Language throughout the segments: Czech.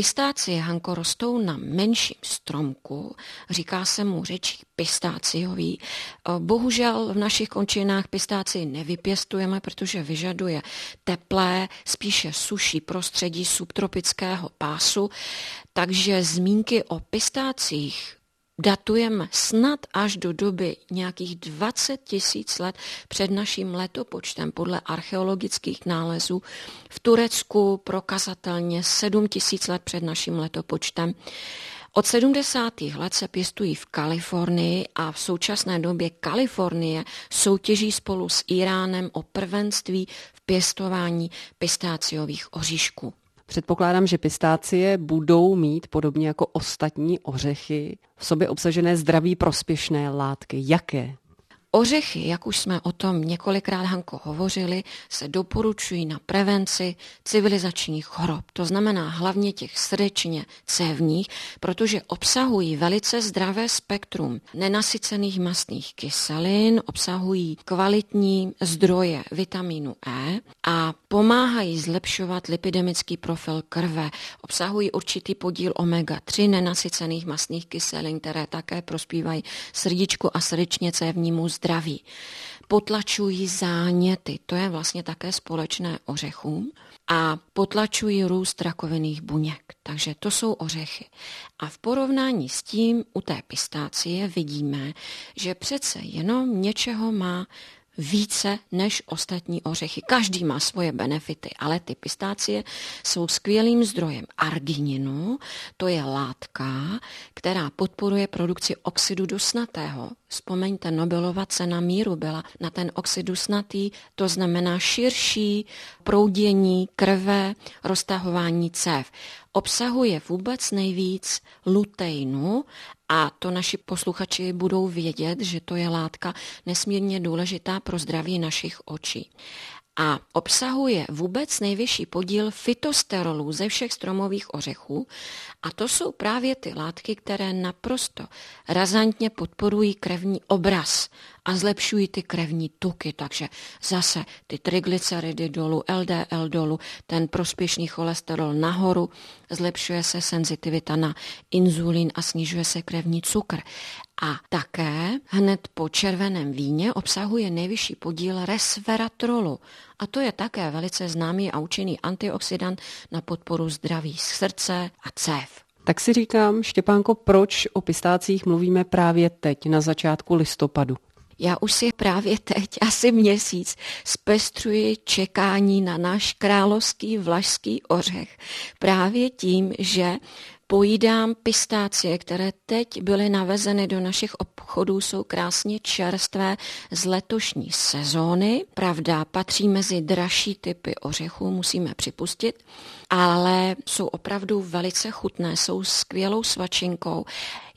Pistácie, Hanko, rostou na menším stromku, říká se mu řečí pistáciový. Bohužel v našich končinách pistácii nevypěstujeme, protože vyžaduje teplé, spíše suší prostředí subtropického pásu, takže zmínky o pistácích datujeme snad až do doby nějakých 20 tisíc let před naším letopočtem podle archeologických nálezů. V Turecku prokazatelně 7 tisíc let před naším letopočtem. Od 70. let se pěstují v Kalifornii a v současné době Kalifornie soutěží spolu s Iránem o prvenství v pěstování pistáciových oříšků. Předpokládám, že pistácie budou mít, podobně jako ostatní ořechy, v sobě obsažené zdraví prospěšné látky. Jaké? Ořechy, jak už jsme o tom několikrát, Hanko, hovořili, se doporučují na prevenci civilizačních chorob. To znamená hlavně těch srdečně cévních, protože obsahují velice zdravé spektrum nenasycených mastných kyselin, obsahují kvalitní zdroje vitamínu E a pomáhají zlepšovat lipidemický profil krve. Obsahují určitý podíl omega-3 nenasycených mastných kyselin, které také prospívají srdíčku a srdečně cévnímu zdraví. Potlačují záněty, to je vlastně také společné ořechům, a potlačují růst rakovinných buněk. Takže to jsou ořechy. A v porovnání s tím u té pistácie vidíme, že přece jenom něčeho má více než ostatní ořechy. Každý má svoje benefity, ale ty pistácie jsou skvělým zdrojem argininu, to je látka, která podporuje produkci oxidu dusnatého. Vzpomeňte, Nobelova cena míru byla na ten oxid dusnatý, to znamená širší proudění krve, roztahování cév. Obsahuje vůbec nejvíc luteinu a to naši posluchači budou vědět, že to je látka nesmírně důležitá pro zdraví našich očí. A obsahuje vůbec nejvyšší podíl fitosterolů ze všech stromových ořechů. A to jsou právě ty látky, které naprosto razantně podporují krevní obraz a zlepšují ty krevní tuky, takže zase ty triglyceridy dolů, LDL dolů, ten prospěšný cholesterol nahoru, zlepšuje se senzitivita na inzulín a snižuje se krevní cukr. A také hned po červeném víně obsahuje nejvyšší podíl resveratrolu. A to je také velice známý a účinný antioxidant na podporu zdraví srdce a cév. Tak si říkám, Štěpánko, proč o pistácích mluvíme právě teď, na začátku listopadu? Já už si právě teď, asi měsíc, zpestřuji čekání na náš královský vlašský ořech. Právě tím, že pojídám pistácie, které teď byly navezeny do našich obchodů, jsou krásně čerstvé z letošní sezóny. Pravda, patří mezi dražší typy ořechů, musíme připustit, ale jsou opravdu velice chutné, jsou skvělou svačinkou,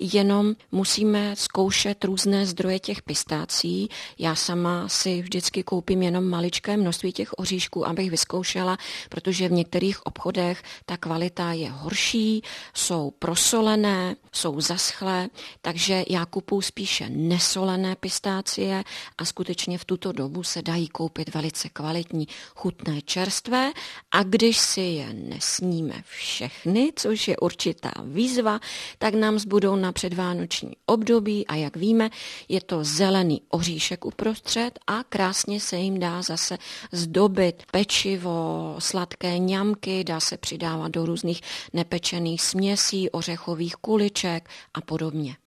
jenom musíme zkoušet různé zdroje těch pistácí. Já sama si vždycky koupím jenom maličké množství těch oříšků, abych vyzkoušela, protože v některých obchodech ta kvalita je horší, jsou prosolené, jsou zaschlé, takže já kupuju spíše nesolené pistácie a skutečně v tuto dobu se dají koupit velice kvalitní, chutné čerstvé a když si je nesníme všechny, což je určitá výzva, tak nám zbudou na předvánoční období a jak víme, je to zelený oříšek uprostřed a krásně se jim dá zase zdobit pečivo, sladké ňamky, dá se přidávat do různých nepečených směsí, ořechových kuliček a podobně.